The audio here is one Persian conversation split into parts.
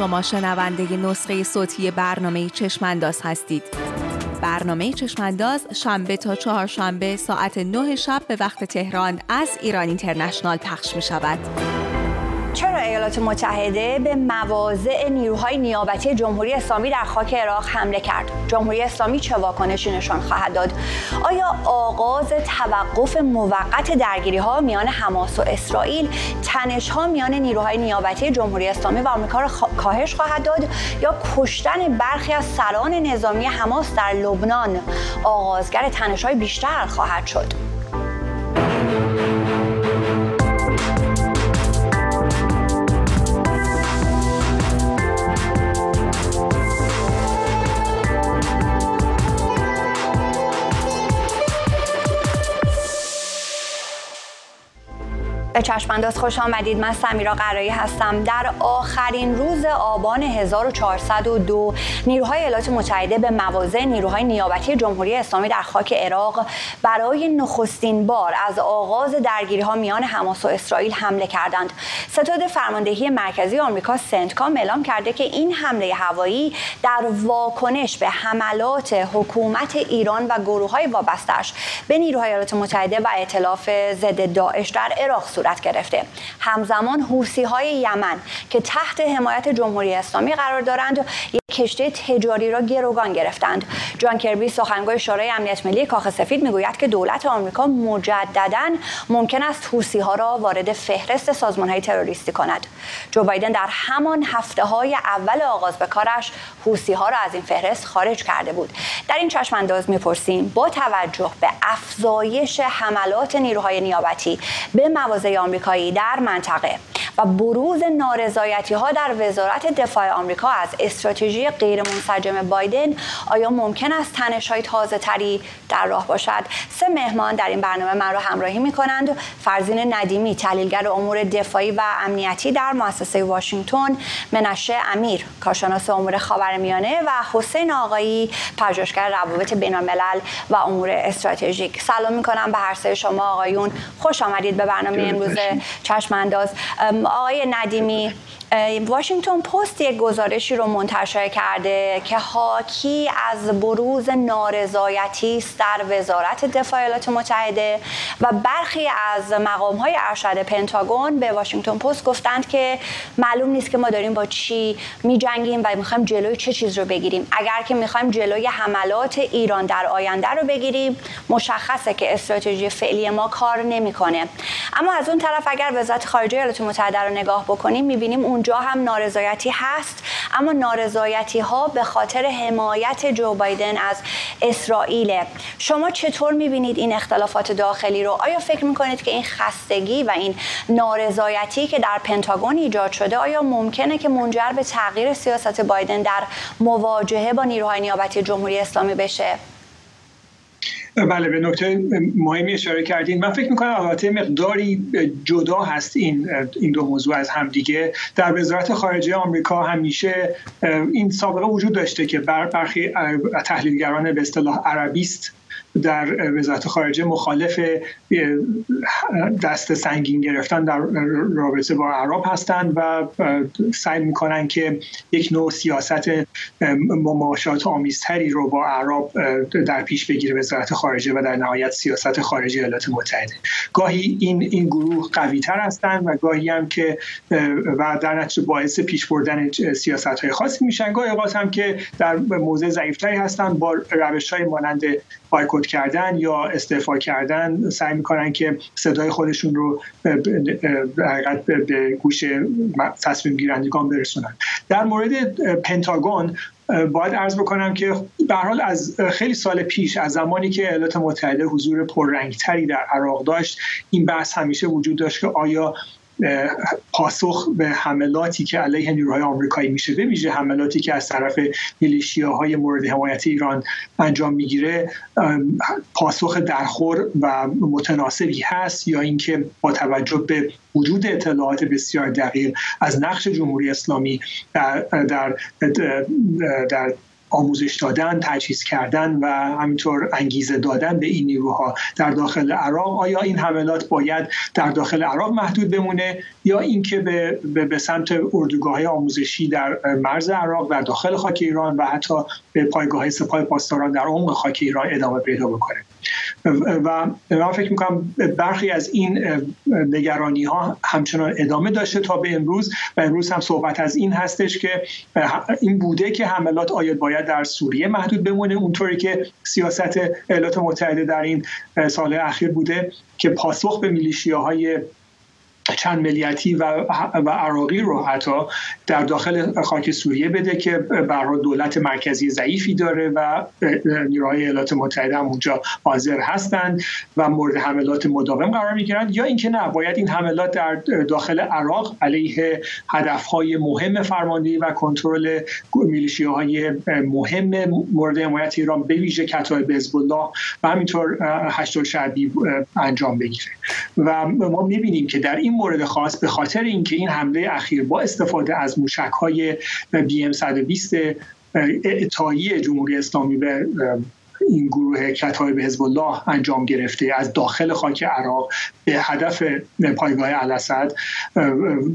شما شنونده نسخه صوتی برنامه چشمانداز هستید. برنامه چشمانداز شنبه تا چهارشنبه ساعت 9 شب به وقت تهران از ایران اینترنشنال پخش می شود. ایالات متحده به مواضع نیروهای نیابتی جمهوری اسلامی در خاک عراق حمله کرد. جمهوری اسلامی چه واکنشی نشان خواهد داد؟ آیا آغاز توقف موقت درگیری ها میان حماس و اسرائیل تنش ها میان نیروهای نیابتی جمهوری اسلامی و آمریکا را کاهش خواهد داد یا کشتن برخی از سران نظامی حماس در لبنان آغازگر تنش های بیشتر خواهد شد؟ به چشمانداز خوش آمدید. من سمیرا قرایی هستم. در آخرین روز آبان 1402 نیروهای ایالات متحده به مواضع نیروهای نیابتی جمهوری اسلامی در خاک عراق برای نخستین بار از آغاز درگیری ها میان حماس و اسرائیل حمله کردند. ستاد فرماندهی مرکزی آمریکا سنتکام اعلام کرده که این حمله هوایی در واکنش به حملات حکومت ایران و گروه های وابستش به نیروهای ایالات متحده و ائتلاف ضد داعش در عراق صورت گرفته. همزمان حوسی های یمن که تحت حمایت جمهوری اسلامی قرار دارند یک کشتی تجاری را گروگان گرفتند. جان کربی سخنگوی شورای امنیت ملی کاخ سفید می‌گوید که دولت آمریکا مجددا ممکن است حوسی ها را وارد فهرست سازمان های تروریستی کند. جو بایدن در همان هفته های اول آغاز به کارش حوسی ها را از این فهرست خارج کرده بود. در این چشم انداز می‌پرسیم با توجه به افزایش حملات نیروهای نیابتی به مواضع آمریکایی در منطقه و بروز نارضایتی ها در وزارت دفاع آمریکا از استراتژی غیر منسجم بایدن آیا ممکن است تنش های تازه تری در راه باشد؟ سه مهمان در این برنامه من را همراهی می کنند فرزین ندیمی تحلیلگر امور دفاعی و امنیتی در مؤسسه واشنگتن منشه امیر کارشناس امور خاورمیانه و حسین آقایی پژوهشگر روابط بین الملل و امور استراتژیک. سلام می کنم به هر سه شما آقایون. خوش آمدید به برنامه امروز چشم انداز آقای ندیمی واشنگتن پست یک گزارشی رو منتشر کرده که حاکی از بروز نارضایتی است در وزارت دفاع ایالات متحده و برخی از مقام های ارشد پنتاگون به واشنگتن پست گفتند که معلوم نیست که ما داریم با چی می جنگیم و می‌خوایم جلوی چه چیز رو بگیریم. اگر که می‌خوایم جلوی حملات ایران در آینده رو بگیریم مشخصه که استراتژی فعلی ما کار نمی‌کنه. اما از اون طرف اگر وزارت خارجه ایالات متحده رو نگاه بکنیم می‌بینیم اونجا هم نارضایتی هست اما نارضایتی ها به خاطر حمایت جو بایدن از اسرائیل. شما چطور می‌بینید این اختلافات داخلی رو؟ آیا فکر می‌کنید که این خستگی و این نارضایتی که در پنتاگون ایجاد شده آیا ممکنه که منجر به تغییر سیاست بایدن در مواجهه با نیروهای نیابتی جمهوری اسلامی بشه؟ بله به نکته مهمی اشاره کردین. من فکر می‌کنم البته مقداری جدا هست این این دو موضوع از همدیگه در وزارت خارجه آمریکا همیشه این سابقه وجود داشته که برخی تحلیلگران به اصطلاح عربیست در وزارت خارجه مخالف دست سنگین گرفتن در رابطه با عرب هستند و سعی می‌کنن که یک نوع سیاست مماشات آمیزتری رو با عرب در پیش بگیره وزارت خارجه و در نهایت سیاست خارجی ایالات متحده. گاهی این این گروه قوی تر هستند و گاهی هم که و در نتیجه باعث پیش بردن سیاست های خاصی میشن. گاهی اوقات هم که در موضع ضعیفتری هستند با روش های مانند بایکوت کردن یا استعفا کردن سعی می‌کنن که صدای خودشون رو حقیقت به گوش تصمیم گیرندگان برسونن. در مورد پنتاگون باید ارز بکنم که به حال از خیلی سال پیش از زمانی که ایالات متحده حضور پررنگتری در عراق داشت این بحث همیشه وجود داشت که آیا پاسخ به حملاتی که علیه نیروهای آمریکایی میشه. به ویژه حملاتی که از طرف های مورد حمایت ایران انجام می‌گیره پاسخ درخور و متناسبی هست یا اینکه با توجه به وجود اطلاعات بسیار دقیق از نقش جمهوری اسلامی در, در, در آموزش دادن تجهیز کردن و همینطور انگیزه دادن به این نیروها در داخل عراق. آیا این حملات باید در داخل عراق محدود بمونه یا اینکه به, به سمت اردوگاه آموزشی در مرز عراق در داخل خاک ایران و حتی به پایگاه سپاه پاسداران در عمق خاک ایران ادامه پیدا بکنه؟ و من فکر می‌کنم برخی از این نگرانی ها همچنان ادامه داشته تا به امروز و امروز هم صحبت از این هستش که این بوده که حملات آید باید در سوریه محدود بمونه اونطوری که سیاست ایالات متحده در این سال اخیر بوده که پاسخ به میلیشیاهای چند ملیتی و, و عراقی رو حتی در داخل خاک سوریه بده که برای دولت مرکزی ضعیفی داره و نیروهای ایالات متحده هم اونجا حاضر هستند و مورد حملات مداوم قرار می‌گیرند. یا اینکه نه باید این حملات در داخل عراق علیه هدفهای مهم فرماندهی و کنترل میلیشیاهای مهم مورد حمایت ایران به ویژه کتایب حزب الله و همینطور هشت شعبی انجام بگیره. و ما می‌بینیم که در این مورد خاص به خاطر اینکه این حمله اخیر با استفاده از موشک های بی ام 120 اتایی جمهوری اسلامی به این گروه کتایب حزب الله انجام گرفته از داخل خاک عراق به هدف پایگاه الاسد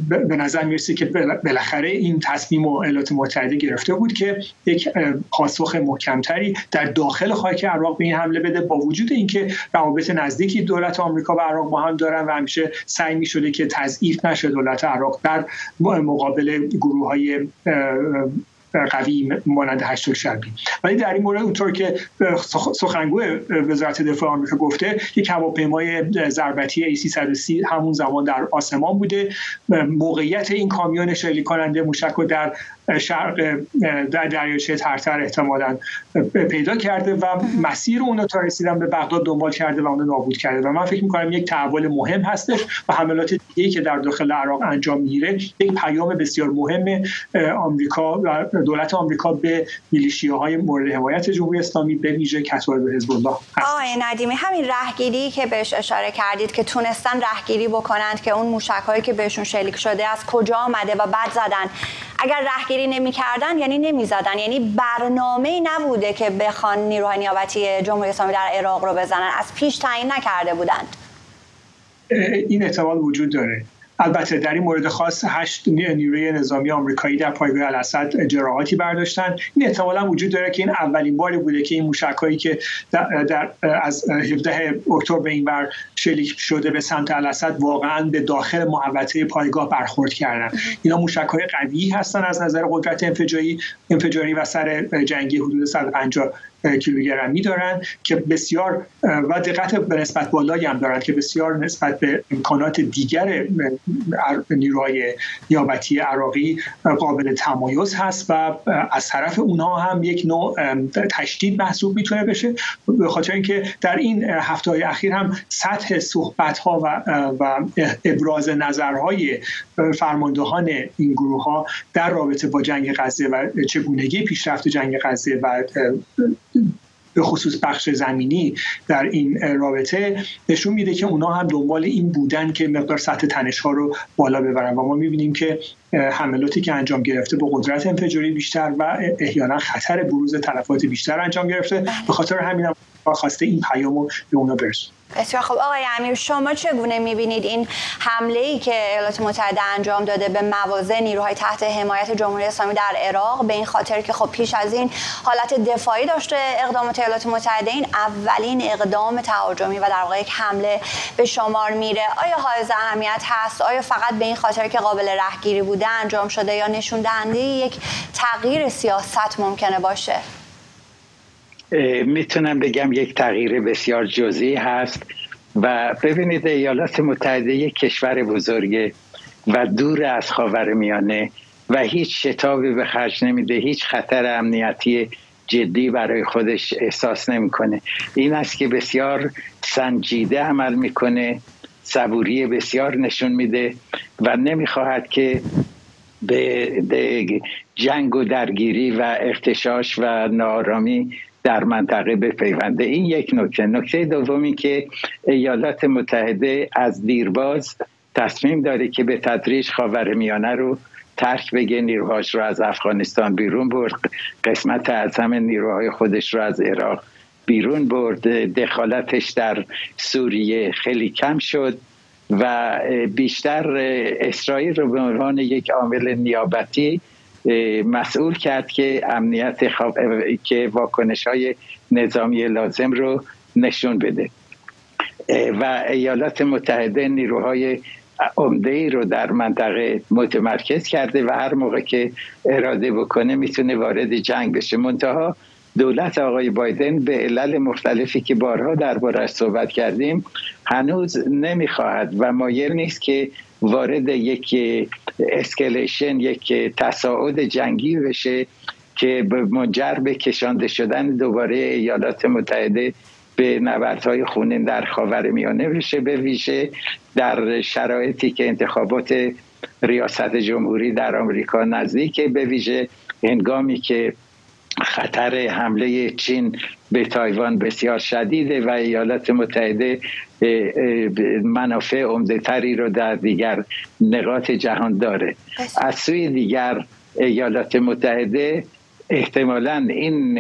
به نظر می‌رسه که بالاخره این تصمیم و ایالات متحده گرفته بود که یک پاسخ محکمتری در داخل خاک عراق به این حمله بده با وجود اینکه روابط نزدیکی دولت آمریکا و عراق با هم دارن و همیشه سعی می شده که تضعیف نشه دولت عراق در مقابل گروه های قوی مانند هشت شربی ولی در این مورد اونطور که سخنگو وزارت دفاع آمریکا گفته یک هواپیمای ضربتی A330 همون زمان در آسمان بوده. موقعیت این کامیون شلیک کننده موشک در شرق در دریاچه ترتر احتمالا پیدا کرده و مسیر اون تا رسیدن به بغداد دنبال کرده و اون نابود کرده. و من فکر می‌کنم یک تحول مهم هستش و حملات دیگه که در داخل عراق انجام می‌گیره یک پیام بسیار مهم آمریکا و دولت آمریکا به های مورد حمایت جمهوری اسلامی به ویژه کتایب حزب الله آقای ندیمی همین رهگیری که بهش اشاره کردید که تونستن رهگیری بکنند که اون موشک هایی که بهشون شلیک شده از کجا آمده و بعد زدن اگر رهگیری نمی‌کردن یعنی نمی‌زدن. یعنی برنامه نبوده که بخوان نیروهای نیابتی جمهوری اسلامی در عراق رو بزنن. از پیش تعیین نکرده بودند. این احتمال وجود داره. البته در این مورد خاص هشت نیروی نظامی آمریکایی در پایگاه الاسد جراحاتی برداشتن. این احتمالا وجود داره که این اولین باری بوده که این موشکهایی که در, در از 17 اکتبر به این بر شلیک شده به سمت الاسد واقعا به داخل محوطه پایگاه برخورد کردن. اینا موشکهای قوی هستن از نظر قدرت انفجاری. انفجاری و سر جنگی حدود 150 کیلوگرمی دارن که بسیار و دقت به نسبت بالایی هم دارند که بسیار نسبت به امکانات دیگر نیروهای نیابتی عراقی قابل تمایز هست و از طرف اونها هم یک نوع تشدید محسوب می‌تونه بشه. به خاطر اینکه در این هفته های اخیر هم سطح صحبت ها و, و ابراز نظرهای فرماندهان این گروه ها در رابطه با جنگ غزه و چگونگی پیشرفت جنگ غزه و به خصوص بخش زمینی در این رابطه نشون میده که اونا هم دنبال این بودن که مقدار سطح تنش ها رو بالا ببرن و ما می‌بینیم که حملاتی که انجام گرفته با قدرت انفجاری بیشتر و احیانا خطر بروز تلفات بیشتر انجام گرفته. به خاطر همین هم خواسته این پیامو به اونا برسون بسیار خب آقای امیر شما چگونه می‌بینید این حمله ای که ایالات متحده انجام داده به مواضع نیروهای تحت حمایت جمهوری اسلامی در عراق؟ به این خاطر که خب پیش از این حالت دفاعی داشته اقدامات ایالات متحده این اولین اقدام تهاجمی و در واقع یک حمله به شمار میره. آیا حائز اهمیت هست؟ آیا فقط به این خاطر که قابل رهگیری بوده انجام شده یا نشون دهنده یک تغییر سیاست ممکنه باشه؟ می‌تونم بگم یک تغییر بسیار جزئی هست و ببینید ایالات متحده یک کشور بزرگه و دور از خاور میانه و هیچ شتابی به خرج نمیده هیچ خطر امنیتی جدی برای خودش احساس نمی‌کنه. این است که بسیار سنجیده عمل می‌کنه صبوری بسیار نشون میده و نمی‌خواهد که به جنگ و درگیری و ارتشاش و نارامی در منطقه بپیونده این یک نکته. نکته دومی که ایالات متحده از دیرباز تصمیم داره که به تدریج خاور میانه رو ترک بگه نیروهاش رو از افغانستان بیرون برد. قسمت اعظم نیروهای خودش رو از عراق بیرون برد. دخالتش در سوریه خیلی کم شد و بیشتر اسرائیل رو به عنوان یک عامل نیابتی مسئول کرد که امنیت که واکنش های نظامی لازم رو نشون بده. و ایالات متحده نیروهای عمده ای رو در منطقه متمرکز کرده و هر موقع که اراده بکنه می‌تونه وارد جنگ بشه. منتها دولت آقای بایدن به علل مختلفی که بارها دربارش صحبت کردیم هنوز نمی‌خواهد و مایل نیست که وارد یک اسکلیشن یک تصاعد جنگی بشه که منجر به کشانده شدن دوباره ایالات متحده به نبردهای خونین در خاور میانه بشه به ویژه در شرایطی که انتخابات ریاست جمهوری در آمریکا نزدیکه به ویژه هنگامی که خطر حمله چین به تایوان بسیار شدیده و ایالات متحده منافع عمده تری رو در دیگر نقاط جهان داره. از سوی دیگر ایالات متحده احتمالا این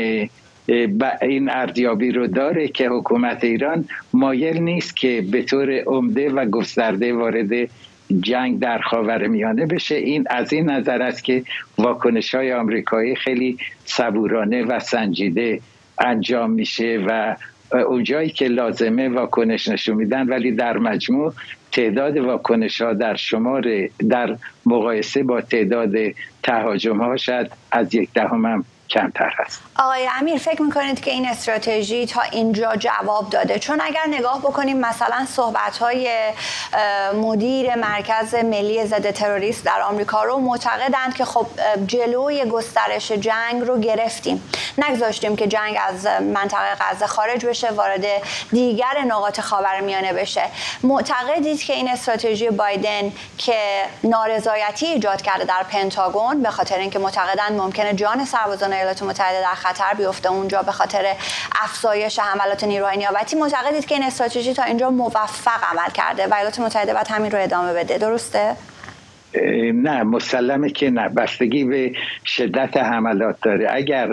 این ارزیابی رو داره که حکومت ایران مایل نیست که به طور عمده و گسترده وارد جنگ در خاور میانه بشه. این از این نظر است که واکنش های آمریکایی خیلی صبورانه و سنجیده انجام میشه و اونجایی که لازمه واکنش نشون میدن ولی در مجموع تعداد واکنش ها در شمار در مقایسه با تعداد تهاجم ها شد از یک دهم هم کمتر هست. آقای امیر فکر می‌کنید که این استراتژی تا اینجا جواب داده؟ چون اگر نگاه بکنیم مثلا صحبت های مدیر مرکز ملی ضد تروریست در آمریکا رو معتقدند که خب جلوی گسترش جنگ رو گرفتیم. نگذاشتیم که جنگ از منطقه غزه خارج بشه وارد دیگر نقاط خاورمیانه بشه. معتقدید که این استراتژی بایدن که نارضایتی ایجاد کرده در پنتاگون به خاطر اینکه معتقدند ممکنه جان سربازان ایالات متحده در خطر بیفته اونجا به خاطر افزایش حملات نیروهای نیابتی. معتقدید که این استراتژی تا اینجا موفق عمل کرده و ایالات متحده باید همین رو ادامه بده. درسته؟ نه مسلمه که نه. بستگی به شدت حملات داره. اگر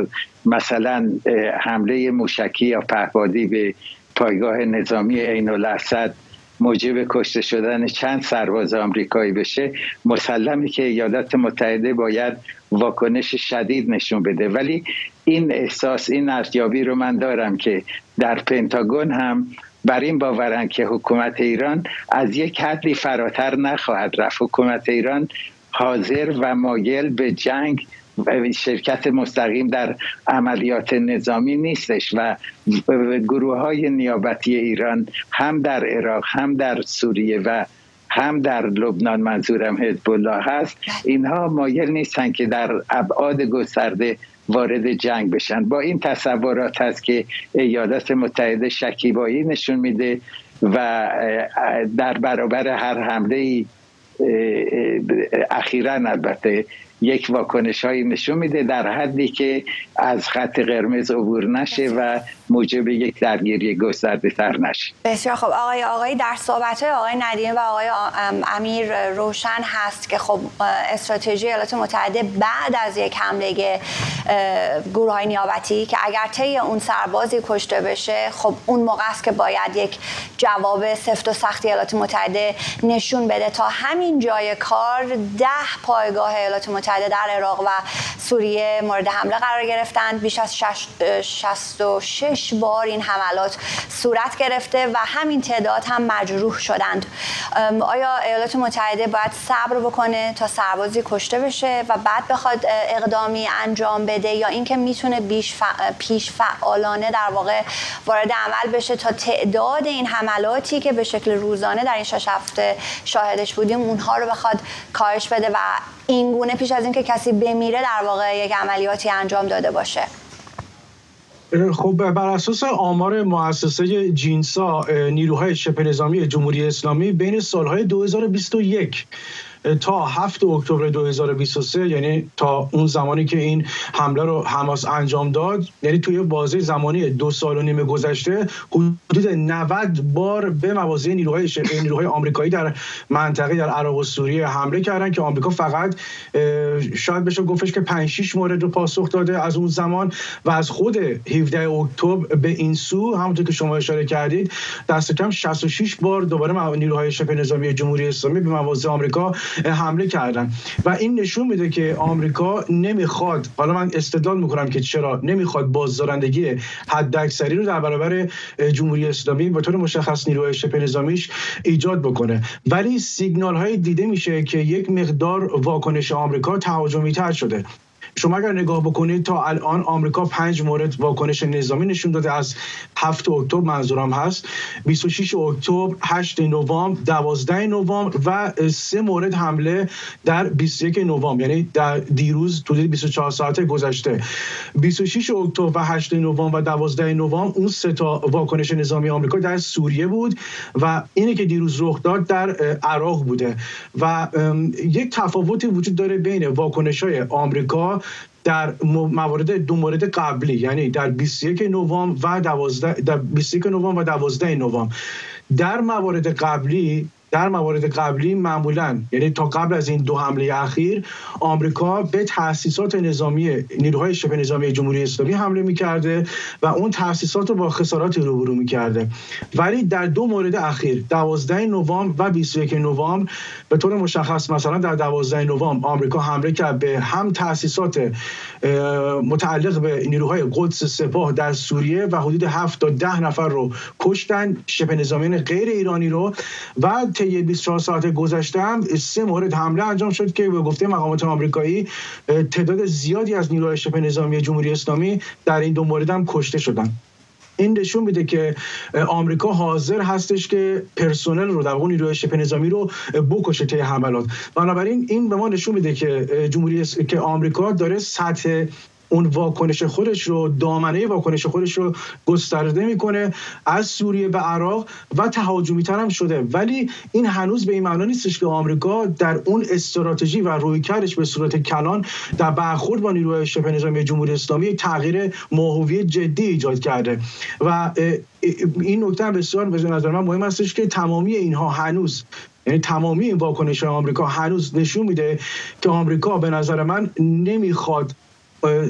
مثلا حمله موشکی یا پهبادی به پایگاه نظامی عین الاسد موجب کشته شدن چند سرباز آمریکایی بشه مسلمی که ایالات متحده باید واکنش شدید نشون بده. ولی این احساس این ارزیابی رو من دارم که در پنتاگون هم بر این باورن که حکومت ایران از یک حدی فراتر نخواهد رفت. حکومت ایران حاضر و مایل به جنگ شرکت مستقیم در عملیات نظامی نیستش و گروه های نیابتی ایران هم در عراق هم در سوریه و هم در لبنان منظورم حزب الله هست. اینها مایل نیستن که در ابعاد گسترده وارد جنگ بشن. با این تصورات هست که ایالات متحده شکیبایی نشون میده و در برابر هر حمله اخیرا البته یک واکنش هایی نشون میده در حدی که از خط قرمز عبور نشه و موجب یک درگیری گسترده تر نشه بسیار خب آقای آقای در صحبت آقای ندیم و آقای امیر روشن هست که خب استراتژی ایالات متحده بعد از یک حمله گروه های نیابتی که اگر طی اون سربازی کشته بشه خب اون موقع است که باید یک جواب سفت و سختی ایالات متحده نشون بده تا همین جای کار ده پایگاه ایالات متحده در عراق و سوریه مورد حمله قرار گرفتند. بیش از 66 بار این حملات صورت گرفته و همین تعداد هم مجروح شدند. آیا ایالات متحده باید صبر بکنه تا سربازی کشته بشه و بعد بخواد اقدامی انجام بده یا اینکه می‌تونه بیش پیش فعالانه در واقع وارد عمل بشه تا تعداد این حملاتی که به شکل روزانه در این شش هفته شاهدش بودیم اونها رو بخواد کاهش بده و این گونه پیش از اینکه کسی بمیره در واقع یک عملیاتی انجام داده باشه؟ خب بر اساس آمار مؤسسه جینسا نیروهای شبه نظامی جمهوری اسلامی بین سالهای 2021 تا 7 اکتبر 2023 یعنی تا اون زمانی که این حمله رو حماس انجام داد یعنی توی بازه زمانی دو سال و نیم گذشته حدود 90 بار به مواضع نیروهای نیروهای آمریکایی در منطقه در عراق و سوریه حمله کردن که آمریکا فقط شاید بشه گفتش که 5 6 مورد رو پاسخ داده از اون زمان و از خود 17 اکتبر به این سو همونطور که شما اشاره کردید دست کم 66 بار دوباره نیروهای شبه نظامی جمهوری اسلامی به مواضع آمریکا حمله کردن. و این نشون میده که آمریکا نمی‌خواد حالا من استدلال می‌کنم که چرا نمی‌خواد بازدارندگی حداکثری رو در برابر جمهوری اسلامی به طور مشخص نیروهای شبه نظامیش ایجاد بکنه. ولی سیگنال های دیده میشه که یک مقدار واکنش آمریکا تهاجمی تر شده. شما اگر نگاه بکنید تا الان آمریکا پنج مورد واکنش نظامی نشون داده. از 7 اکتبر منظورم هست. 26 اکتبر 8 نوامبر 12 نوامبر و سه مورد حمله در 21 نوامبر. یعنی در دیروز حدود 24 ساعت گذشته. 26 اکتبر و 8 نوامبر و 12 نوامبر اون سه تا واکنش نظامی آمریکا در سوریه بود و اینه که دیروز رخ داد در عراق بوده. و یک تفاوتی وجود داره بین واکنش های آمریکا در موارد دو مورد قبلی یعنی در 21 نوامبر و 12 در 21 نوامبر و 12 نوامبر. در موارد قبلی در موارد قبلی معمولا یعنی تا قبل از این دو حمله اخیر آمریکا به تاسیسات نظامی نیروهای شبه نظامی جمهوری اسلامی حمله می‌کرده و اون تاسیسات رو با خسارات روبرو می‌کرده. ولی در دو مورد اخیر 12 نوامبر و 21 نوامبر به طور مشخص مثلا در 12 نوامبر آمریکا حمله کرد به هم تاسیسات متعلق به نیروهای قدس سپاه در سوریه و حدود 7 تا 10 نفر رو کشتن شبه نظامیان غیر ایرانی رو. و طی 24 ساعت گذشته هم سه مورد حمله انجام شد که به گفته مقامات آمریکایی تعداد زیادی از نیروهای شبه نظامی جمهوری اسلامی در این دو مورد هم کشته شدن. این نشون میده که آمریکا حاضر هستش که پرسنل رو در واقع نیروی شبه نظامی رو بکشه طی حملات. بنابراین این به ما نشون میده که جمهوری که آمریکا داره سطح اون واکنش خودش رو دامنه واکنش خودش رو گسترده می‌کنه از سوریه به عراق و تهاجمی هم شده. ولی این هنوز به این معنا نیستش که آمریکا در اون استراتژی و رویکردش به صورت کلان در برخورد با نیروهای شبه نظامی جمهوری اسلامی تغییر ماهوی جدی ایجاد کرده. و این نکته بسیار به نظر من مهم هستش که تمامی اینها هنوز یعنی تمامی این واکنش آمریکا هنوز نشون میده که آمریکا به نظر من نمی‌خواد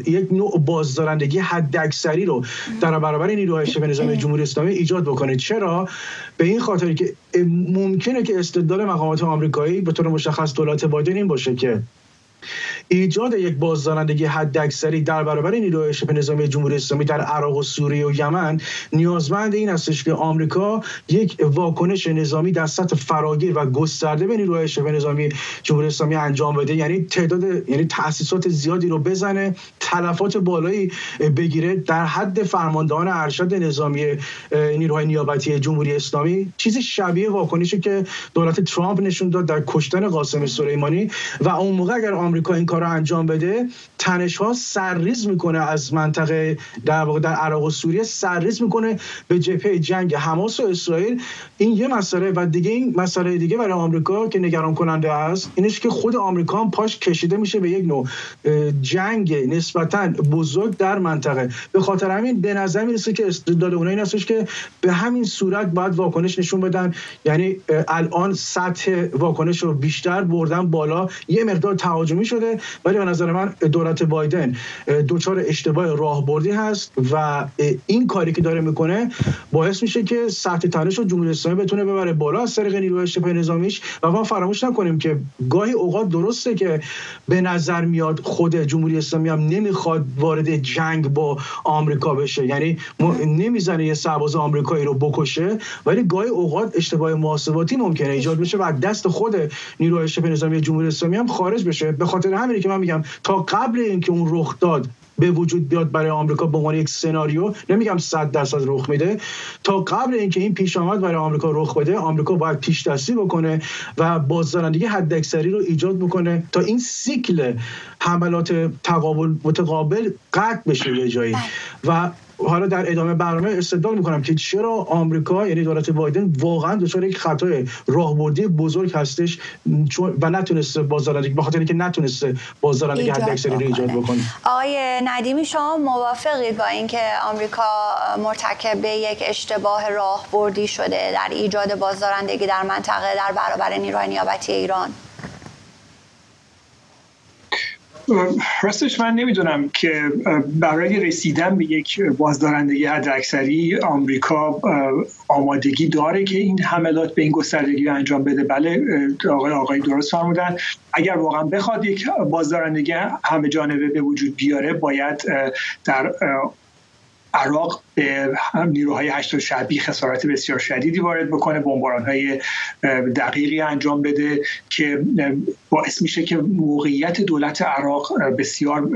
یک نوع بازدارندگی حداکثری رو در برابر نیروهای شبه نظامی جمهوری اسلامی ایجاد بکنه. چرا؟ به این خاطر که ممکنه که استدلال مقامات آمریکایی به طور مشخص دولت بایدن این باشه که ایجاد یک بازدارندگی حداکثری در برابر نیروهای شبه نظامی جمهوری اسلامی در عراق و سوریه و یمن نیازمند این استش که آمریکا یک واکنش نظامی در سطح فراگیر و گسترده به نیروهای شبه نظامی جمهوری اسلامی انجام بده. یعنی تعداد یعنی تاسیسات زیادی رو بزنه تلفات بالایی بگیره در حد فرماندهان ارشد نظامی نیروهای نیابتی جمهوری اسلامی. چیزی شبیه واکنشی که دولت ترامپ نشون داد در کشتن قاسم سلیمانی و اون موقع اگر آمریکا این کار رو انجام بده تنش ها سرریز می‌کنه از منطقه در واقع در عراق و سوریه سرریز می‌کنه به جبهه جنگ حماس و اسرائیل. این یه مسئله و دیگه این مسئله دیگه برای آمریکا که نگران کننده است اینش که خود آمریکا هم پاش کشیده میشه به یک نوع جنگ نسبتا بزرگ در منطقه. به خاطر همین به نظر می‌رسه که استدلال اونها این هستش که به همین صورت باید واکنش نشون بدن. یعنی الان سطح واکنش رو بیشتر بردن بالا. یه مقدار تهاجمی شده. ولی به نظر من دولت بایدن دچار اشتباه راهبردی هست و این کاری که داره می‌کنه باعث میشه که سطح تنش رو جمهوری اسلامی بتونه ببره بالا از طریق نیروی شبه نظامیش و ما فراموش نکنیم که گاهی اوقات درسته که به نظر میاد خود جمهوری اسلامی هم نمی‌خواد وارد جنگ با آمریکا بشه. یعنی نمی‌زنه یه سرباز آمریکایی رو بکشه ولی گاهی اوقات اشتباه محاسباتی ممکنه ایجاد بشه و دست خود نیروی شبه نظامی جمهوری اسلامی هم خارج بشه. به خاطر همینه که من میگم تا قبل اینکه اون رخ داد به وجود بیاد برای آمریکا به عنوان یک سناریو نمیگم 100 درصد رخ میده. تا قبل اینکه این پیش آمد برای آمریکا رخ بده آمریکا باید پیش دستی بکنه و بازدارندگی حداکثری رو ایجاد بکنه تا این سیکل حملات تقابل متقابل قطع بشه یه جایی. و حالا در ادامه برنامه استدلال می‌کنم که چرا آمریکا یعنی دولت بایدن واقعا دچار یک خطای راهبردی بزرگ هستش و نتونسته بازدارندگی به خاطر اینکه نتونسته بازدارندگی حداکثری رو ایجاد بکنه. آقای ندیمی شما موافقید با اینکه آمریکا مرتکب یک اشتباه راهبردی شده در ایجاد بازدارندگی در منطقه در برابر نیروهای نیابتی ایران؟ راستش من نمی‌دونم که برای رسیدن به یک بازدارندگی حداکثری آمریکا آمادگی داره که این حملات به این گستردگی انجام بده. بله آقای آقای درست فرمودن. اگر واقعا بخواد یک بازدارندگی همه جانبه به وجود بیاره باید در عراق به نیروهای هشت شعبی خسارت بسیار شدیدی وارد بکنه بمباران های دقیقی انجام بده که باعث میشه که موقعیت دولت عراق بسیار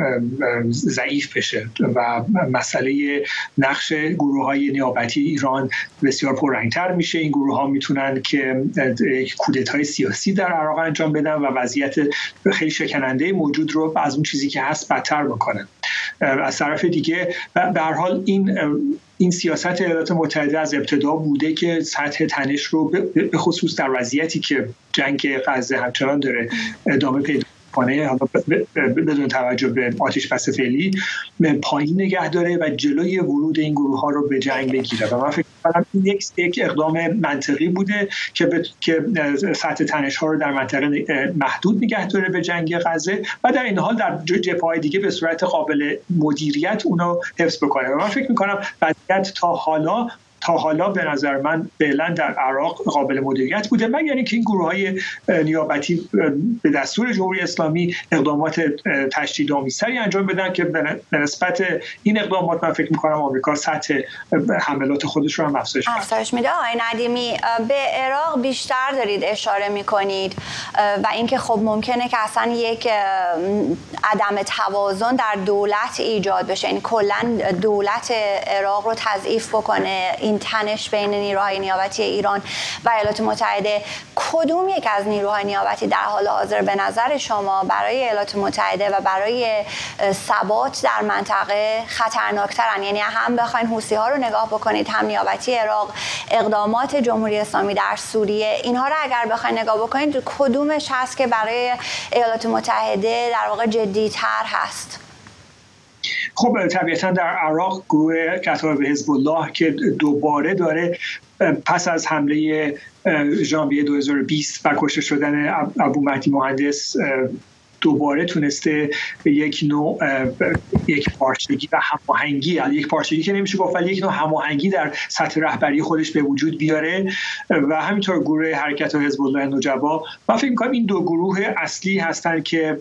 ضعیف بشه و مسئله نقش گروه های نیابتی ایران بسیار پررنگتر میشه. این گروه ها می‌تونن که کودت های سیاسی در عراق انجام بدن و وضعیت خیلی شکننده موجود رو از اون چیزی که هست بدتر بکنن. از طرف دیگه به حال این این سیاست ایالات متحده از ابتدا بوده که سطح تنش رو به خصوص در وضعیتی که جنگ غزه همچنان داره ادامه پیدا حالا بدون توجه به آتش بس فعلی پایین نگه داره و جلوی ورود این گروه ها رو به جنگ بگیره. و من فکر کنم این یک یک اقدام منطقی بوده که که سطح تنش ها رو در منطقه محدود نگه داره به جنگ غزه و در این حال در جبهه های دیگه به صورت قابل مدیریت اونو حفظ بکنه. و من فکر می‌کنم وضعیت تا حالا حالا به نظر من فعلا در عراق قابل مدیریت بوده. مگر اینکه این گروه های نیابتی به دستور جمهوری اسلامی اقدامات تشدید آمیزتری انجام بدن که به نسبت این اقدامات من فکر می‌کنم آمریکا سطح حملات خودش رو هم افزایش افزایش میده. آقای ندیمی به عراق بیشتر دارید اشاره می‌کنید و اینکه خب ممکنه که اصلا یک عدم توازن در دولت ایجاد بشه. این کلا دولت عراق رو تضعیف بکنه تنش بین نیروهای نیابتی ایران و ایالات متحده کدوم یک از نیروهای نیابتی در حال حاضر به نظر شما برای ایالات متحده و برای ثبات در منطقه خطرناکترن؟ یعنی هم بخواین حوسی ها رو نگاه بکنید هم نیابتی عراق اقدامات جمهوری اسلامی در سوریه اینها رو اگر بخواین نگاه بکنید کدومش هست که برای ایالات متحده در واقع جدیتر هست؟ خب طبیعتا در عراق گروه کتاب حزب الله که دوباره داره پس از حمله ژانویه 2020 و کشته شدن ابو مهدی مهندس دوباره تونسته به یک نوع یک پارچگی و هماهنگی یعنی یک پارچگی که نمیشه گفت ولی یک نوع هماهنگی در سطح رهبری خودش به وجود بیاره. و همینطور گروه حرکت و حزب الله نجبا. من فکر می‌کنم این دو گروه اصلی هستند که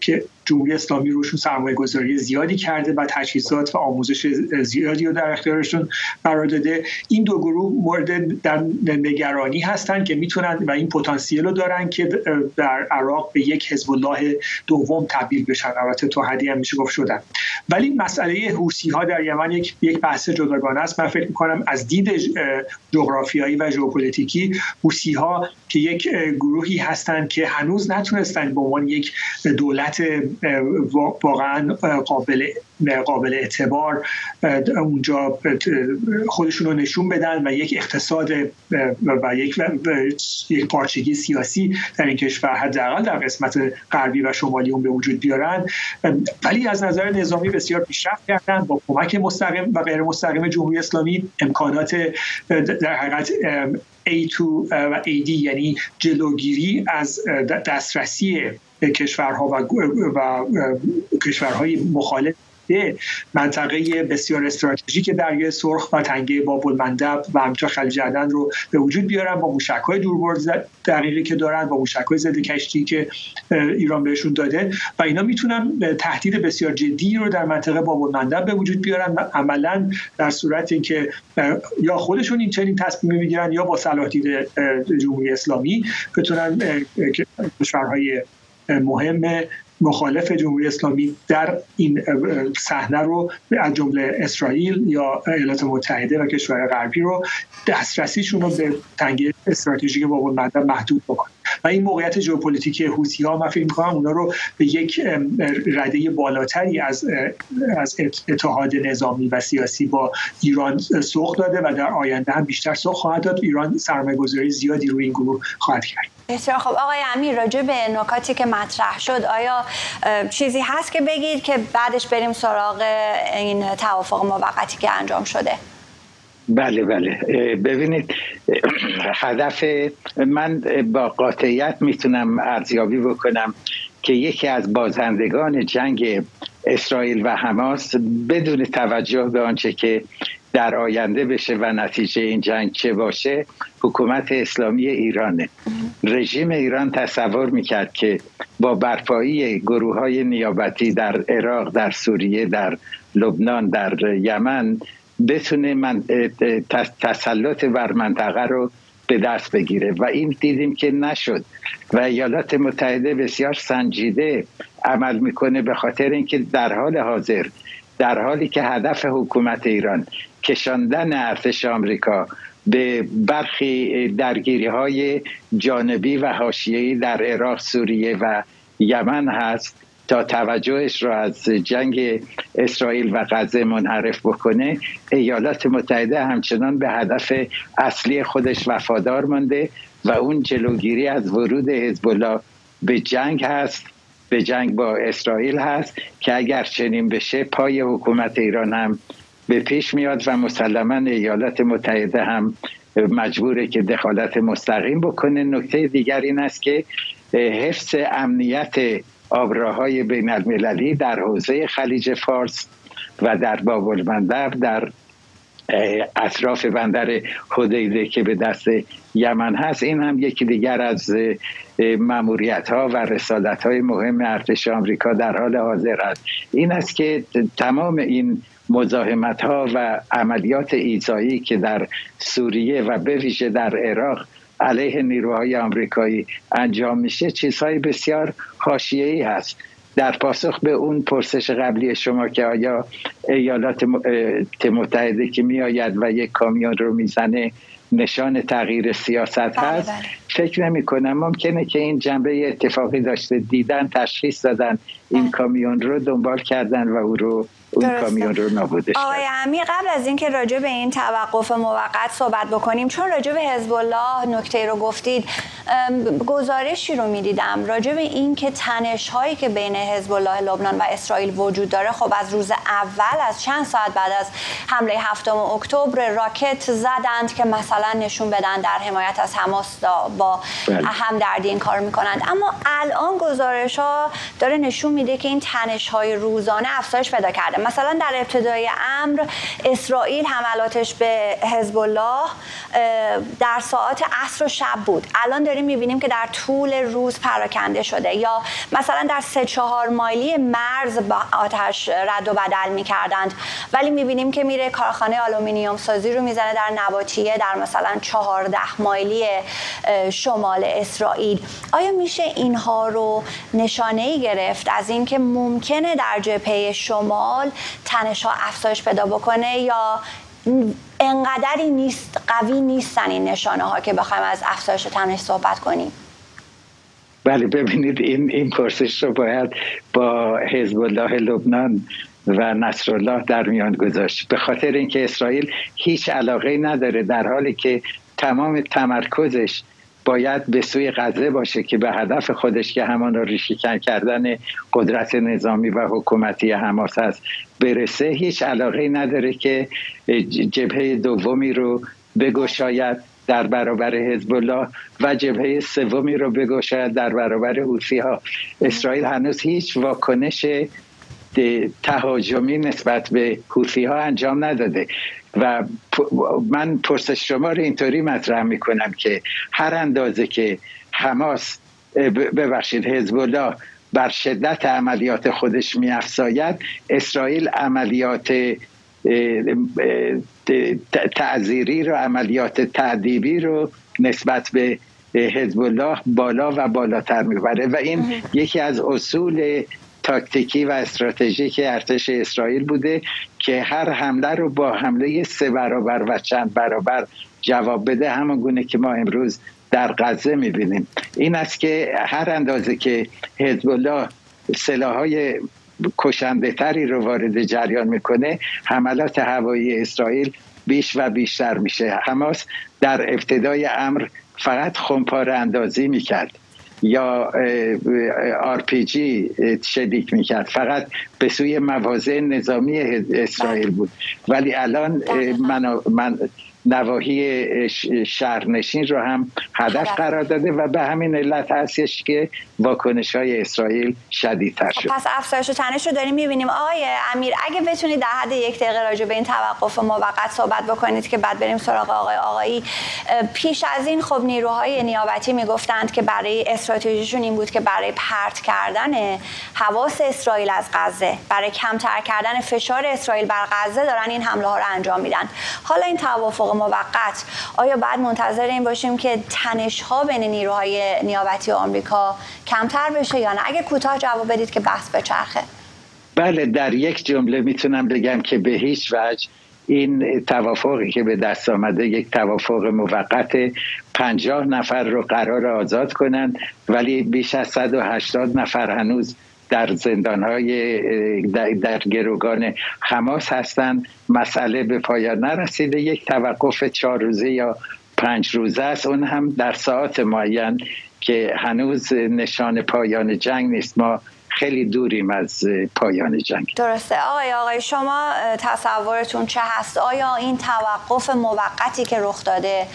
که جمهوری اسلامی روشون سرمایه گذاری زیادی کرده و تجهیزات و آموزش زیادی رو در اختیارشون قرار داده. این دو گروه مورد در نگرانی هستند که می‌تونن و این پتانسیل رو دارن که در عراق به یک حزب الله دوم تبدیل بشن. البته تو حدی هم میشه گفت شدن. ولی مسئله حوسی ها در یمن یک یک بحث جداگانه است. من فکر می‌کنم از دید جغرافیایی و ژئوپلیتیکی حوسی ها که یک گروهی هستند که هنوز نتونستن به عنوان یک دولت واقعا قابل قابل اعتبار اونجا خودشون رو نشون بدن و یک اقتصاد و یک یک پارچگی سیاسی در این کشور حداقل در قسمت غربی و شمالی اون به وجود بیارن. ولی از نظر نظامی بسیار پیشرفت کردن با کمک مستقیم و غیر مستقیم جمهوری اسلامی امکانات در حقیقت A2 و AD یعنی جلوگیری از دسترسی کشورها و, و کشورهای مخالف منطقه بسیار استراتژیک دریای سرخ و تنگه باب المندب و همچنین خلیج عدن رو به وجود بیارن با موشک های دوربرد دقیقی که دارن با موشک های ضد کشتی که ایران بهشون داده و اینا می‌تونن تهدید بسیار جدی رو در منطقه باب المندب به وجود بیارن و عملا در صورت اینکه یا خودشون این چنین تصمیم می‌گیرن یا با صلاح دید جمهوری اسلامی بتونن کشورهای مهم مخالف جمهوری اسلامی در این صحنه رو از جمله اسرائیل یا ایالات متحده و کشور غربی رو دسترسیشون رو به تنگه استراتژیک باب المندب محدود بکنه. و این موقعیت ژئوپلیتیک حوثی ها من فکر می‌کنم اونا رو به یک رده بالاتری از از اتحاد نظامی و سیاسی با ایران سوق داده و در آینده هم بیشتر سوق خواهد داد. ایران سرمایه‌گذاری زیادی روی این گروه خواهد کرد. بسیار خب آقای امیر راجع به نکاتی که مطرح شد آیا چیزی هست که بگید که بعدش بریم سراغ این توافق موقتی که انجام شده؟ بله بله. ببینید هدف من با قاطعیت می‌تونم ارزیابی بکنم که یکی از بازندگان جنگ اسرائیل و حماس بدون توجه به آنچه که در آینده بشه و نتیجه این جنگ چه باشه حکومت اسلامی ایرانه. رژیم ایران تصور می‌کرد که با برپایی گروه های نیابتی در عراق در سوریه در لبنان در یمن بتونه من تسلط بر منطقه رو به دست بگیره و این دیدیم که نشد و ایالات متحده بسیار سنجیده عمل می‌کنه به خاطر اینکه در حال حاضر در حالی که هدف حکومت ایران کشاندن ارتش آمریکا به برخی درگیری های جانبی و حاشیه‌ای در عراق سوریه و یمن هست تا توجهش را از جنگ اسرائیل و غزه منحرف بکنه. ایالات متحده همچنان به هدف اصلی خودش وفادار مانده و اون جلوگیری از ورود حزب الله به جنگ هست به جنگ با اسرائیل هست که اگر چنین بشه پای حکومت ایران هم به پیش میاد و مسلما ایالات متحده هم مجبوره که دخالت مستقیم بکنه. نکته دیگر این است که حفظ امنیت آبراهای بین المللی در حوزه خلیج فارس و در باب در اطراف بندر حدیده که به دست یمن هست. این هم یکی دیگر از مموریت ها و رسالت های مهم ارتش آمریکا در حال حاضر است. این است که تمام این مزاحمت ها و عملیات ایزایی که در سوریه و به ویژه در عراق علیه نیروهای آمریکایی انجام میشه چیزهای بسیار حاشیه‌ای هست. در پاسخ به اون پرسش قبلی شما که آیا ایالات متحده که میآید و یک کامیون رو می‌زنه نشان تغییر سیاست بله، هست؟ بله. فکر نمی کنم ممکنه که این جنبه اتفاقی داشته دیدن تشخیص دادن این. کامیون رو دنبال کردن و او رو اون کامیون رو نابودش آقای امی قبل از اینکه راجع به این توقف موقت صحبت بکنیم چون راجع به حزب الله نکته رو گفتید گزارشی رو می‌دیدم راجع به این که تنش هایی که بین حزب الله لبنان و اسرائیل وجود داره خب از روز اول از چند ساعت بعد از حمله هفتم اکتبر راکت زدند که مثلا نشون بدن در حمایت از حماس با بله. هم دردی این کار می‌کنند اما الان گزارش ها داره نشون میده که این تنش های روزانه افزایش پیدا کرده. مثلا در ابتدای امر اسرائیل حملاتش به حزب الله در ساعات عصر و شب بود. الان داریم می‌بینیم که در طول روز پراکنده شده. یا مثلا در سه چهار مایلی مرز با آتش رد و بدل می‌کردند. ولی می‌بینیم که میره کارخانه آلومینیوم سازی رو می‌زنه در نباتیه در مثلا چهارده مایلی شمال اسرائیل. آیا میشه اینها رو نشانه ای گرفت از اینکه ممکنه در جبهه شمال تنش ها افزایش پیدا بکنه یا انقدری نیست قوی نیستن این نشانه ها که بخوایم از افزایش تنش صحبت کنیم. بله ببینید این این پرسش رو باید با حزب الله لبنان و نصرالله در میان گذاشت. به خاطر اینکه اسرائیل هیچ علاقه نداره در حالی که تمام تمرکزش باید به سوی غزه باشه که به هدف خودش که همان را کردن قدرت نظامی و حکومتی حماس است برسه هیچ علاقه نداره که جبهه دومی رو بگشاید در برابر حزب الله و جبهه سومی رو بگشاید در برابر حوثی ها اسرائیل هنوز هیچ واکنش تهاجمی نسبت به حوثی ها انجام نداده. و من پرسش شما رو اینطوری مطرح می‌کنم که هر اندازه که حماس ببخشید حزب الله بر شدت عملیات خودش میافزاید اسرائیل عملیات تعذیری رو عملیات تعذیبی رو نسبت به حزب الله بالا و بالاتر می‌بره. و این یکی از اصول تاکتیکی و استراتژیک ارتش اسرائیل بوده که هر حمله رو با حمله سه برابر و چند برابر جواب بده همون گونه که ما امروز در غزه می‌بینیم. این است که هر اندازه که حزب الله سلاحهای کشنده تری رو وارد جریان می‌کنه حملات هوایی اسرائیل بیش و بیشتر میشه. حماس در ابتدای امر فقط خمپاره اندازی می‌کرد. یا آر پی جی شلیک می‌کرد. فقط به سوی مواضع نظامی اسرائیل بود. ولی الان من نواحی شهرنشین رو هم هدف قرار داده و به همین علت هستش که واکنش های اسرائیل شدیدتر شد. پس افزایش و تنش رو داریم می‌بینیم. آقای امیر اگه بتونید در حد یک دقیقه راجع به این توقف موقت صحبت بکنید که بعد بریم سراغ آقای آقایی پیش از این خب نیروهای نیابتی می‌گفتند که برای استراتژیشون این بود که برای پرت کردن حواس اسرائیل از غزه برای کمتر کردن فشار اسرائیل بر غزه دارن این حمله ها رو انجام میدن. حالا این توافق موقت. آیا بعد منتظر این باشیم که تنش ها بین نیروهای نیابتی آمریکا کمتر بشه یا نه؟ اگه کوتاه جواب بدید که بحث بچرخه بله در یک جمله می‌تونم بگم که به هیچ وجه این توافقی که به دست آمده یک توافق موقت پنجاه نفر رو قرار آزاد کنند ولی بیش از 180 نفر هنوز در زندان های در, در گروگان حماس هستند مسئله به پایان نرسیده. یک توقف چهار روزه یا پنج روزه است. اون هم در ساعت معین که هنوز نشان پایان جنگ نیست. ما خیلی دوریم از پایان جنگ. درسته. آقای آقای شما تصورتون چه هست؟ آیا این توقف موقتی که رخ داده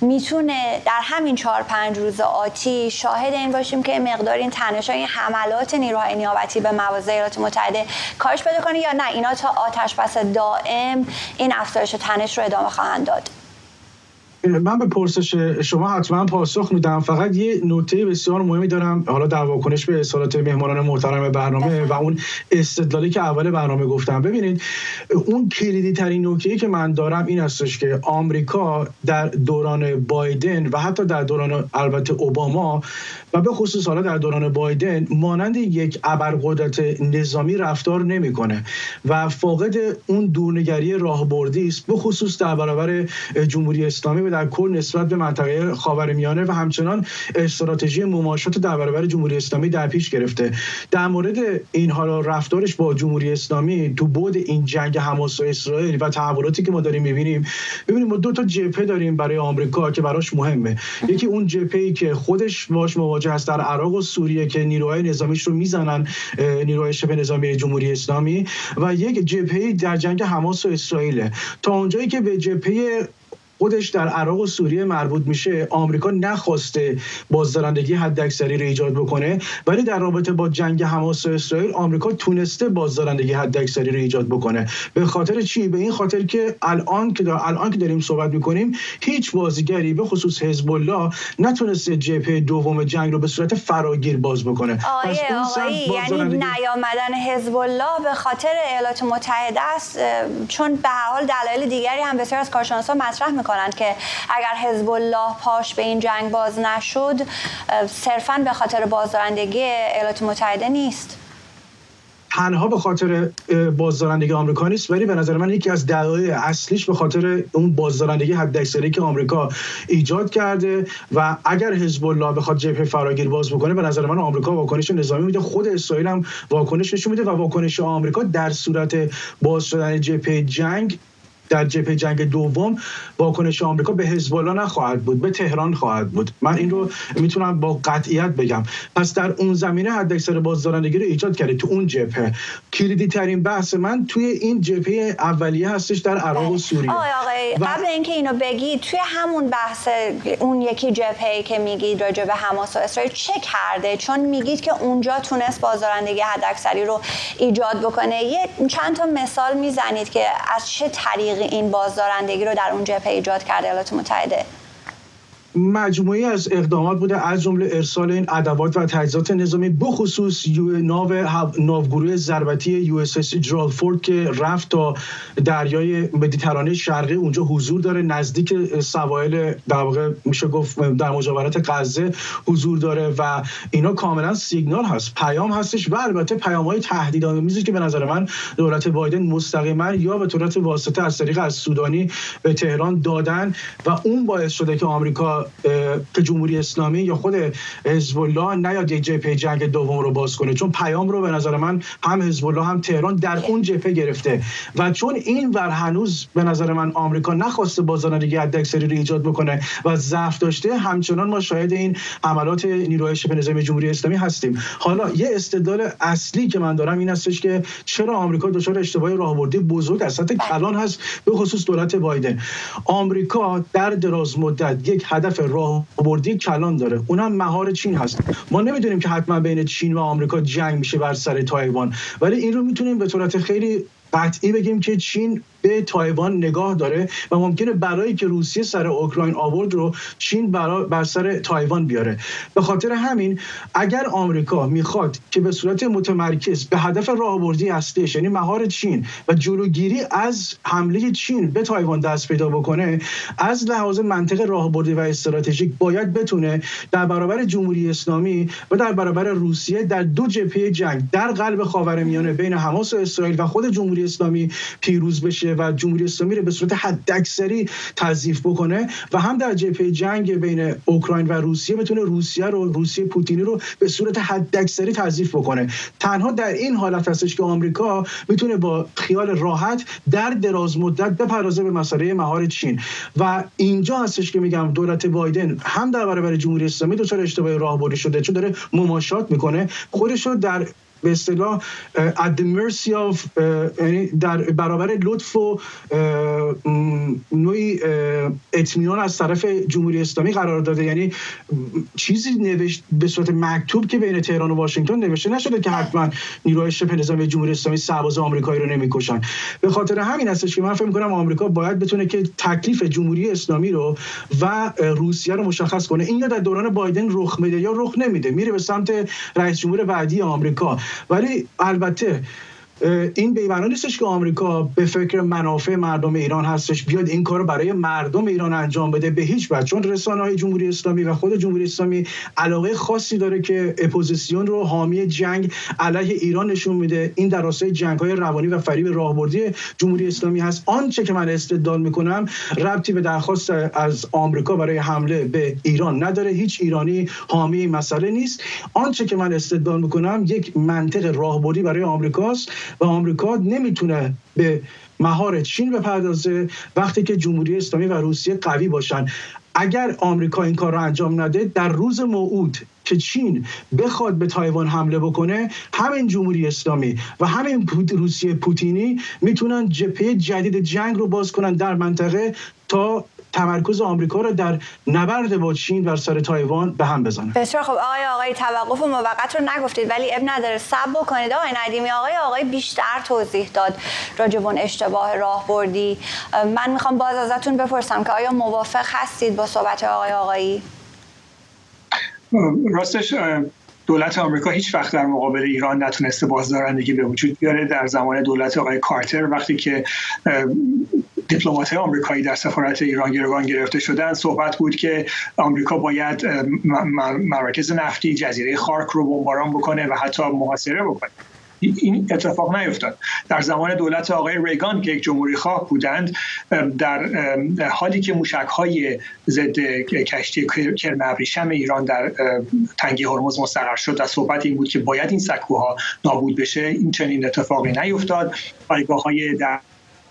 می‌تونه در همین چهار پنج روز آتی شاهد این باشیم که مقدار این تنش این حملات نیروهای نیابتی به مواضع ایالات متحده کاش بده کنه یا نه؟ اینا تا آتش بس دائم این افزایش تنش رو ادامه خواهند داد. من به پرسش شما حتما پاسخ میدم. فقط یه نکته بسیار مهمی دارم. حالا در واکنش به اصالات مهمانان محترم برنامه و اون استدلالی که اول برنامه گفتم. ببینید اون کلیدی ترین نکته که من دارم این هستش که آمریکا در دوران بایدن و حتی در دوران البته اوباما و به خصوص حالا در دوران بایدن مانند یک ابرقدرت نظامی رفتار نمی‌کنه و فاقد اون دورنگری راهبردی است به خصوص در برابر جمهوری اسلامی در کل نسبت به منطقه خاورمیانه و همچنان استراتژی مماشات در برابر جمهوری اسلامی در پیش گرفته. در مورد این حالا رفتارش با جمهوری اسلامی تو بود این جنگ حماس و اسرائیل و تحولاتی که ما داریم می‌بینیم ببینیم ما دو تا جبهه داریم برای آمریکا که براش مهمه. یکی اون جبهه‌ای که خودش باش مواجه است در عراق و سوریه که نیروهای نظامیش رو می‌زنن نیروهای شبه نظامی جمهوری اسلامی. و یک جبهه در جنگ حماس و اسرائیل تا اونجایی که به جبهه خودش در عراق و سوریه مربوط میشه. آمریکا نخواسته بازدارندگی حداکثری رو ایجاد بکنه ولی در رابطه با جنگ حماس و اسرائیل آمریکا تونسته بازدارندگی حداکثری رو ایجاد بکنه. به خاطر چی؟ به این خاطر که الان که الان که داریم صحبت می‌کنیم هیچ بازیگری به خصوص حزب الله نتونسته جبهه دوم جنگ رو به صورت فراگیر باز بکنه. آیه یعنی نیامدن حزب الله به خاطر ایالات متحده است چون به هر حال دلایل دیگری هم بسیار از کارشناسان مطرح می‌کنند که اگر حزب الله پاش به این جنگ باز نشد صرفا به خاطر بازدارندگی ایالات متحده نیست. تنها به خاطر بازدارندگی آمریکا نیست ولی به نظر من یکی از دلایل اصلیش به خاطر اون بازدارندگی حداکثری که آمریکا ایجاد کرده و اگر حزب الله بخواد جبهه فراگیر باز بکنه به نظر من آمریکا واکنش نظامی میده. خود اسرائیل هم واکنش نشون میده و واکنش آمریکا در صورت باز شدن جبهه جنگ در جبهه جنگ دوم واکنش آمریکا به حزب الله نخواهد بود به تهران خواهد بود. من این رو می‌تونم با قطعیت بگم. پس در اون زمینه حداکثر بازدارندگی رو ایجاد کرده تو اون جبهه. کلیدی ترین بحث من توی این جبهه اولیه هستش در عراق و سوریه. آقای و... قبل اینکه اینو بگید توی همون بحث اون یکی جبهه که میگید راجع به حماس و اسرائیل چه کرده؟ چون میگید که اونجا تونست بازدارندگی حداکثری رو ایجاد بکنه. یه چند تا مثال می‌زنید که از چه طریق این بازدارندگی رو در اون جبهه ایجاد کرده ایالات متحده. مجموعی از اقدامات بوده از جمله ارسال این ادوات و تجهیزات نظامی بخصوص ناو ناوگروه ضربتی USS جرالد فورد که رفت تا دریای مدیترانه شرقی اونجا حضور داره. نزدیک سواحل در واقع میشه گفت در مجاورت غزه حضور داره و اینا کاملا سیگنال هست پیام هستش و البته پیام های تهدیدآمیزی که به نظر من دولت بایدن مستقیما یا به صورت واسطه از طریق از سودانی به تهران دادن و اون باعث شده که آمریکا که جمهوری اسلامی یا خود حزب الله نیاد یک جبهه جنگ دوم رو باز کنه. چون پیام رو به نظر من هم حزب الله هم تهران در اون جبهه گرفته. و چون این ور هنوز به نظر من آمریکا نخواسته بازارندگی حداکثری رو ایجاد بکنه و ضعف داشته همچنان ما شاهد این حملات نیروهای شبه نظامی جمهوری اسلامی هستیم. حالا یه استدلال اصلی که من دارم این هستش که چرا آمریکا دچار اشتباه راهبردی بزرگ از سطح کلان هست به خصوص دولت بایدن. آمریکا در دراز مدت یک هدف راهبردی کلان داره. اونم مهار چین هست. ما نمی‌دونیم که حتما بین چین و آمریکا جنگ میشه بر سر تایوان. ولی این رو می‌تونیم به صورت خیلی قطعی بگیم که چین به تایوان نگاه داره و ممکنه بلایی که روسیه سر اوکراین آورد رو چین برای بر سر تایوان بیاره. به خاطر همین اگر آمریکا می‌خواد که به صورت متمرکز به هدف راهبردی هستش یعنی مهار چین و جلوگیری از حمله چین به تایوان دست پیدا بکنه از لحاظ منطق راهبردی و استراتژیک باید بتونه در برابر جمهوری اسلامی و در برابر روسیه در دو جبهه جنگ در قلب خاورمیانه بین حماس و اسرائیل و خود جمهوری اسلامی پیروز بشه. و جمهوری اسلامی رو به صورت حداکثری تضعیف بکنه و هم در جبهه جنگ بین اوکراین و روسیه بتونه روسیه رو روسیه پوتینی رو به صورت حداکثری تضعیف بکنه. تنها در این حالت هستش که آمریکا می‌تونه با خیال راحت در دراز مدت بپردازه به مسئله مهار چین. و اینجا هستش که میگم دولت بایدن هم در برابر جمهوری اسلامی دچار اشتباه راهبردی شده چون داره مماشات می‌کنه. خودش رو در به اصطلاح at the یعنی در برابر لطف و نوعی اطمینان از طرف جمهوری اسلامی قرار داده. یعنی چیزی نوشت به صورت مکتوب که بین تهران و واشنگتن نوشته نشده که حتما نیروهای شبه نظامی جمهوری اسلامی سرباز آمریکایی رو نمی‌کشن. به خاطر همین هستش که من فکر می‌کنم آمریکا باید بتونه که تکلیف جمهوری اسلامی رو و روسیه رو مشخص کنه. این یا در دوران بایدن رخ میده یا رخ نمیده. میره به سمت رئیس جمهور بعدی آمریکا. ولی البته این به معنی نیستش که آمریکا به فکر منافع مردم ایران هستش. بیاد این کار برای مردم ایران انجام بده به هیچ وجه. چون رسانه های جمهوری اسلامی و خود جمهوری اسلامی علاقه خاصی داره که اپوزیسیون رو حامی جنگ علیه ایران نشون میده. این در راستای جنگ های روانی و فریب راهبردی جمهوری اسلامی هست. آنچه که من استدلال می‌کنم ربطی به درخواست از آمریکا برای حمله به ایران نداره. هیچ ایرانی حامی مسئله نیست. آنچه که من استدلال می‌کنم یک منطق راهبردی برای آمریکاست. و آمریکا نمی‌تونه به مهار چین بپردازه وقتی که جمهوری اسلامی و روسیه قوی باشن. اگر آمریکا این کار رو انجام نده در روز موعود که چین بخواد به تایوان حمله بکنه همین جمهوری اسلامی و همین روسیه پوتینی می‌تونن جبهه جدید جنگ رو باز کنن در منطقه تا تمرکز آمریکا رو در نبرد با چین بر سر تایوان به هم بزنه. بسیار خب آقای آقای توقف موقت رو نگفتید ولی اب نداره. سب بکنید. آقای ندیمی آقای آقای بیشتر توضیح داد راجب اون اشتباه راهبردی. من می‌خوام باز ازتون بپرسم که آیا موافق هستید با صحبت آقای آقایی؟ راستش دولت آمریکا هیچ وقت در مقابل ایران نتونسته بازدارندگی به وجود بیاره. در زمان دولت آقای کارتر وقتی که دیپلمات آمریکایی در سفارت ایران گروگان گرفته شدن. صحبت بود که آمریکا باید مراکز نفتی جزیره خارک رو بمباران بکنه و حتی محاصره بکنه. این اتفاق نیفتاد. در زمان دولت آقای ریگان که یک جمهوری خواه بودند در حالی که موشک های ضد کشتی کرم ابریشم ایران در تنگه هرمز مستقر شد و صحبت این بود که باید این سکوها نابود بشه این چنین اتفاقی نیفتاد. پایگاه های در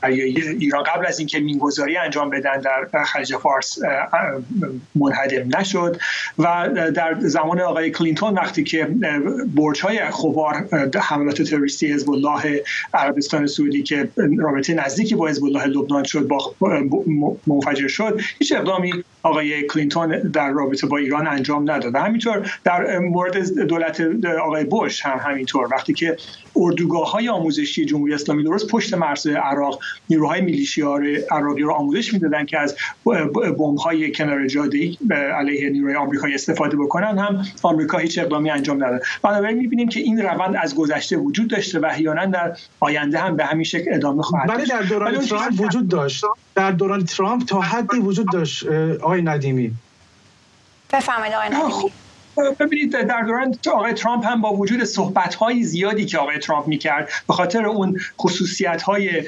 ایران قبل از اینکه مینگذاری انجام بدن در خلیج فارس منهدم نشد و در زمان آقای کلینتون وقتی که برج های خوبار حملات تروریستی حزب الله عربستان سعودی که رابطه نزدیکی با حزب الله لبنان شد با منفجر شد هیچ اقدامی آقای کلینتون در رابطه با ایران انجام نداد. همینطور در مورد دولت آقای بوش هم همینطور. وقتی که اردوگاه های آموزشی جمهوری اسلامی درست پشت مرز عراق نیروهای میلیشیا عراقی رو آموزش می‌دادن که از بمب های کنار جاده علیه نیروهای آمریکایی استفاده بکنن هم آمریکا هیچ اقدامی انجام نداد. بنابراین می‌بینیم که این روند از گذشته وجود داشته و احیانا در آینده هم به همین شکل ادامه خواهد داشت. در دوران ترامپ وجود داشت. در دوران ترامپ تا حدی وجود داشت آقای ندیمی. بفهمید آقای ندیمی. ببینید در دوران آقای ترامپ هم با وجود صحبت های زیادی که آقای ترامپ می‌کرد به خاطر اون خصوصیت های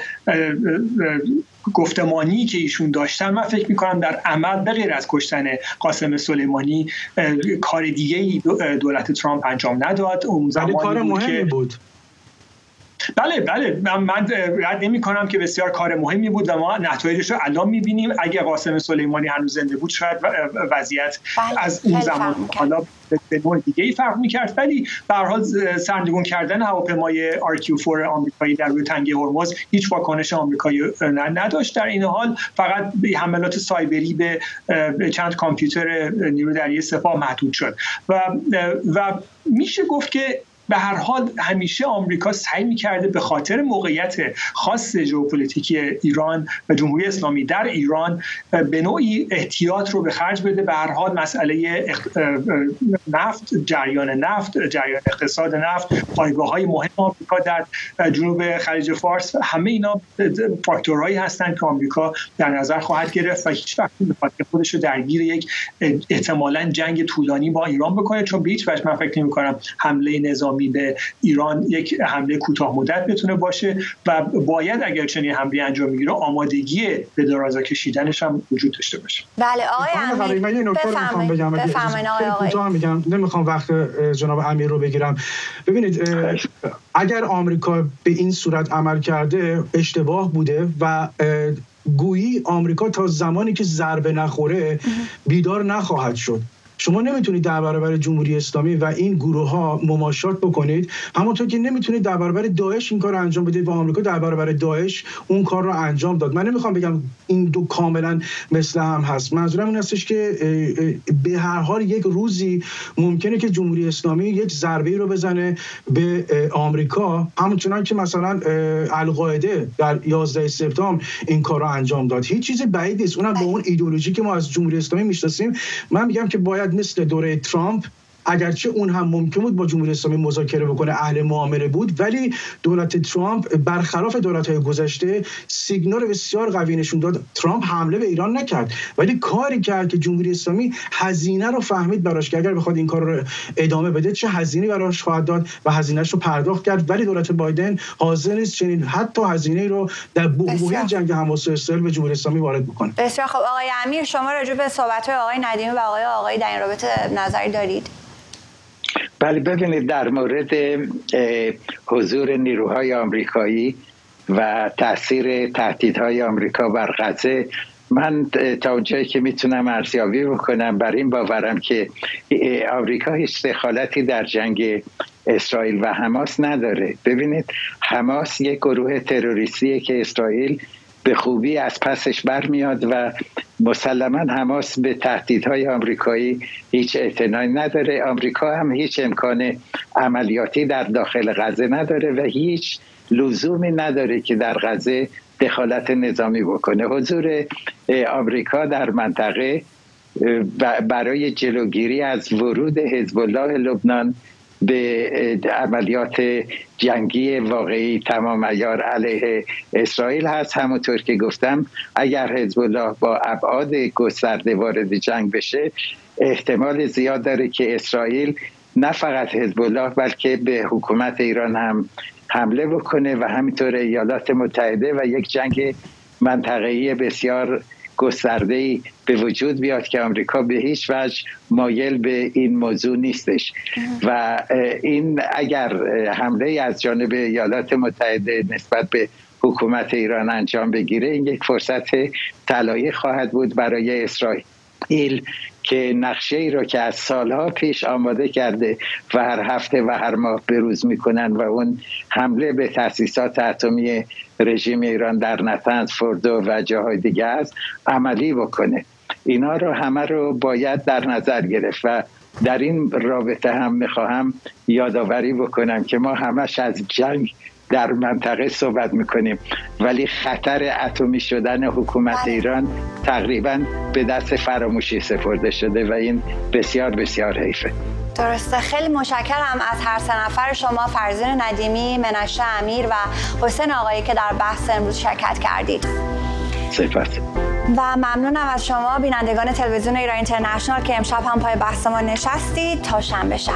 گفتمانی که ایشون داشتن من فکر می‌کنم در عمل به غیر از کشتن قاسم سلیمانی کار دیگه ای دولت ترامپ انجام نداد. اون زمانی کار مهمی بود. بله بله. من رد نمی کنم که بسیار کار مهمی بود و ما نتایجش رو الان می‌بینیم. اگه قاسم سلیمانی هنوز زنده بود شاید وضعیت بله، از اون زمان حالا به نوع دیگه ای فرق می‌کرد. ولی به حال سرنگون کردن هواپیمای RQ4 آمریکایی در روی تنگه هرمز هیچ واکنش آمریکایی نداشت. در این حال فقط حملات سایبری به چند کامپیوتر نیرو دریایی سپاه محدود شد. و و میشه گفت که به هر حال همیشه آمریکا سعی می‌کرده به خاطر موقعیت خاص ژئوپلیتیکی ایران و جمهوری اسلامی در ایران به نوعی احتیاط رو به خرج بده. به هر حال مسئله نفت جریان نفت جریان اقتصاد نفت پایگاه های مهم آمریکا در جنوب خلیج فارس همه اینا فاکتورهایی هستند که آمریکا در نظر خواهد گرفت و هیچ وقت نمی‌خواد که خودش رو درگیر یک احتمالا جنگ طولانی با ایران بکنه. چون به هیچ وجه من فکر نمی کنم حمله نظامی به ایران یک حمله کوتاه مدت بتونه باشه و باید اگر چنین حمله انجام می‌گیره آمادگی به درازا کشیدنش هم وجود داشته باشه. بله آقای امیر من یه نکته بگم. کوتاه میگم. نمی‌خوام وقت جناب امیر رو بگیرم. ببینید اگر آمریکا به این صورت عمل کرده اشتباه بوده و گویی آمریکا تا زمانی که ضربه نخوره بیدار نخواهد شد. شما نمی‌تونید در برابر جمهوری اسلامی و این گروه ها مماشات بکنید همونطور که نمی‌تونید در برابر داعش این کار رو انجام بدید و آمریکا در برابر داعش اون کار رو انجام داد. من نمی‌خوام بگم این دو کاملا مثل هم هست. منظورم این هستش که به هر حال یک روزی ممکنه که جمهوری اسلامی یک ضربه رو بزنه به آمریکا همونچنان که مثلا القاعده در 11 سپتامبر این کار رو انجام داد. هیچ چیز بعید نیست. اونم به اون ایدئولوژی که ما از جمهوری اسلامی می‌شناسیم. من میگم که باید مثل دوره ترامپ. اگرچه اون هم ممکن بود با جمهوری اسلامی مذاکره بکنه اهل معامله بود ولی دولت ترامپ برخلاف دولت های گذشته سیگنال بسیار قوی نشون داد. ترامپ حمله به ایران نکرد. ولی کاری کرد که جمهوری اسلامی هزینه رو فهمید براش که اگر بخواد این کار رو ادامه بده چه هزینه براش خواهد داد و هزینهش رو پرداخت کرد. ولی دولت بایدن حاضر نیست چنین حتی هزینه رو در بحبوحه جنگ حماس و اسرائیل به جمهوری اسلامی وارد بکنه. بسیار خب آقای امیر شما راجع به صحبت آقای ندیمی و آقای آقای در این رابطه نظری دارید؟ بله ببینید در مورد حضور نیروهای آمریکایی و تاثیر تهدیدهای آمریکا بر غزه من تا اونجایی که می‌تونم ارزیابی بکنم بر این باورم که آمریکا هیچ دخالتی در جنگ اسرائیل و حماس نداره. ببینید حماس یک گروه تروریستیه که اسرائیل به خوبی از پسش برمیاد و مسلما حماس به تهدیدهای آمریکایی هیچ اعتنایی نداره. آمریکا هم هیچ امکان عملیاتی در داخل غزه نداره و هیچ لزومی نداره که در غزه دخالت نظامی بکنه. حضور آمریکا در منطقه برای جلوگیری از ورود حزب الله لبنان به عملیات جنگی واقعی تمام ایار علیه اسرائیل هست. همونطور که گفتم اگر حزب الله با ابعاد گسترده وارد جنگ بشه احتمال زیاد داره که اسرائیل نه فقط حزب الله بلکه به حکومت ایران هم حمله بکنه و همینطور ایالات متحده و یک جنگ منطقه‌ای بسیار گسترده ای به وجود بیاد که آمریکا به هیچ وجه مایل به این موضوع نیستش. و این اگر حمله از جانب ایالات متحده نسبت به حکومت ایران انجام بگیره این یک فرصت طلایی خواهد بود برای اسرائیل که نقشه ای رو که از سالها پیش آماده کرده و هر هفته و هر ماه بروز می‌کنن و اون حمله به تاسیسات اتمی رژیم ایران در نتنز فردو و جاهای دیگه است عملی بکنه. اینا رو همه رو باید در نظر گرفت و در این رابطه هم می‌خواهم یادآوری بکنم که ما همش از جنگ در منطقه صحبت می‌کنیم. ولی خطر اتمی شدن حکومت بله. ایران تقریبا به دست فراموشی سپرده شده و این بسیار بسیار حیفه. درسته. خیلی مشکرم از هر سه نفر. شما فرزین ندیمی منشه امیر و حسین آقایی که در بحث امروز شرکت کردید. سپاس. و ممنونم از شما بینندگان تلویزیون ایران اینترنشنال که امشب هم پای بحث ما نشستید. تا شنبه شب.